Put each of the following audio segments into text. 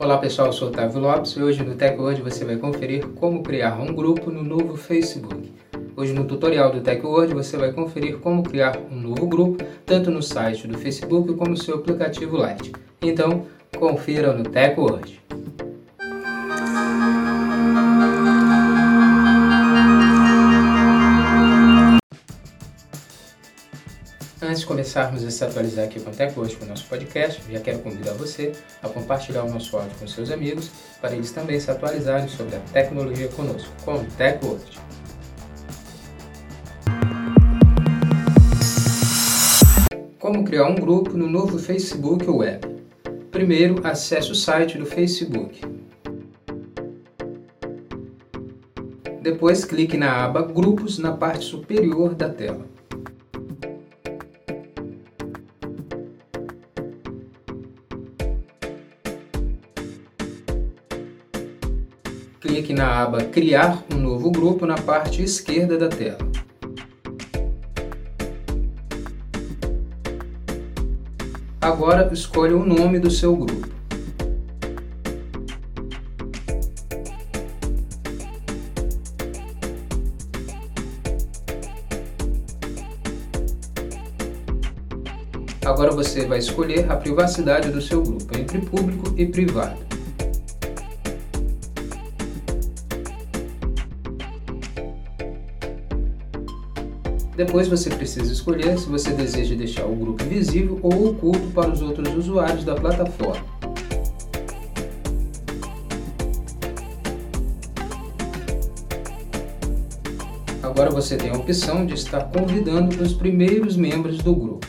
Olá pessoal, eu sou Otávio Lopes e hoje no TechWord você vai conferir como criar um grupo no novo Facebook. Hoje no tutorial do TechWord você vai conferir como criar um novo grupo tanto no site do Facebook como no seu aplicativo Lite. Então, confira no TechWord. Começarmos a se atualizar aqui com a TechWord com o nosso podcast, já quero convidar você a compartilhar o nosso áudio com seus amigos para eles também se atualizarem sobre a tecnologia conosco, com o TechWord. Como criar um grupo no novo Facebook Web? Primeiro, acesse o site do Facebook. Depois, clique na aba Grupos na parte superior da tela. Clique na aba Criar um novo grupo na parte esquerda da tela. Agora escolha o nome do seu grupo. Agora você vai escolher a privacidade do seu grupo entre público e privado. Depois você precisa escolher se você deseja deixar o grupo visível ou oculto para os outros usuários da plataforma. Agora você tem a opção de estar convidando os primeiros membros do grupo.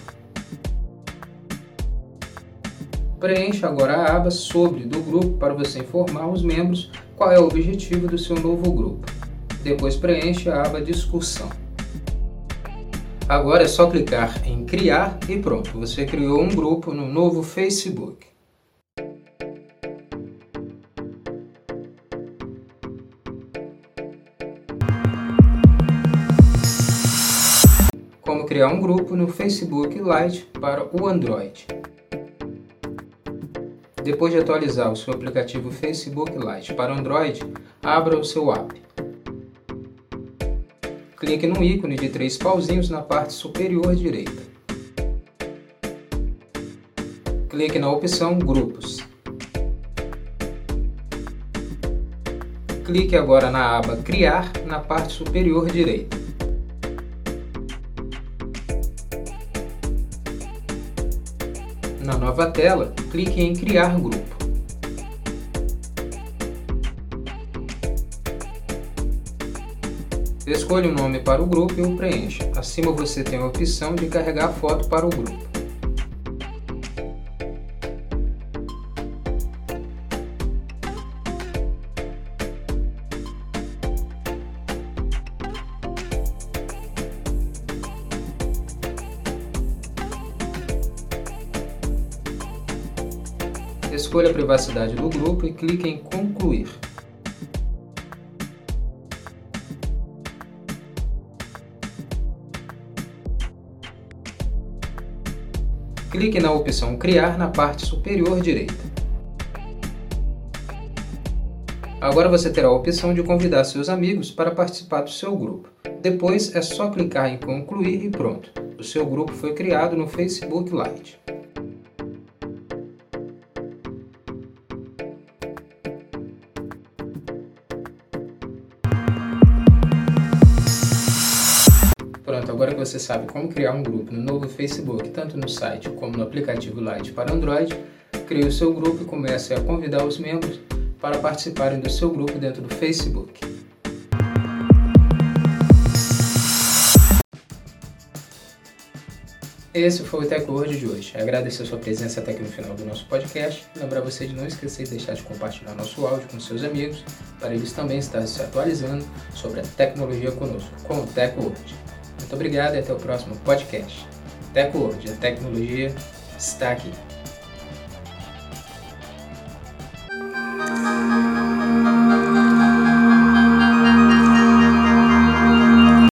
Preencha agora a aba Sobre do grupo para você informar os membros qual é o objetivo do seu novo grupo. Depois preencha a aba Discussão. Agora é só clicar em criar e pronto, você criou um grupo no novo Facebook. Como criar um grupo no Facebook Lite para o Android. Depois de atualizar o seu aplicativo Facebook Lite para Android, abra o seu app clique no ícone de três pauzinhos na parte superior direita. Clique na opção Grupos. Clique agora na aba Criar na parte superior direita. Na nova tela, clique em Criar Grupo. Escolha o nome para o grupo e o preencha. Acima você tem a opção de carregar a foto para o grupo. Escolha a privacidade do grupo e clique em Concluir. Clique na opção Criar na parte superior direita. Agora você terá a opção de convidar seus amigos para participar do seu grupo. Depois é só clicar em Concluir e pronto. O seu grupo foi criado no Facebook Lite. Pronto, agora que você sabe como criar um grupo no novo Facebook, tanto no site como no aplicativo Lite para Android, crie o seu grupo e comece a convidar os membros para participarem do seu grupo dentro do Facebook. Esse foi o TechWord de hoje. Agradecer a sua presença até aqui no final do nosso podcast. Lembrar você de não esquecer de deixar de compartilhar nosso áudio com seus amigos, para eles também estarem se atualizando sobre a tecnologia conosco, com o TechWord. Muito obrigado e até o próximo podcast. TecWord, a tecnologia está aqui.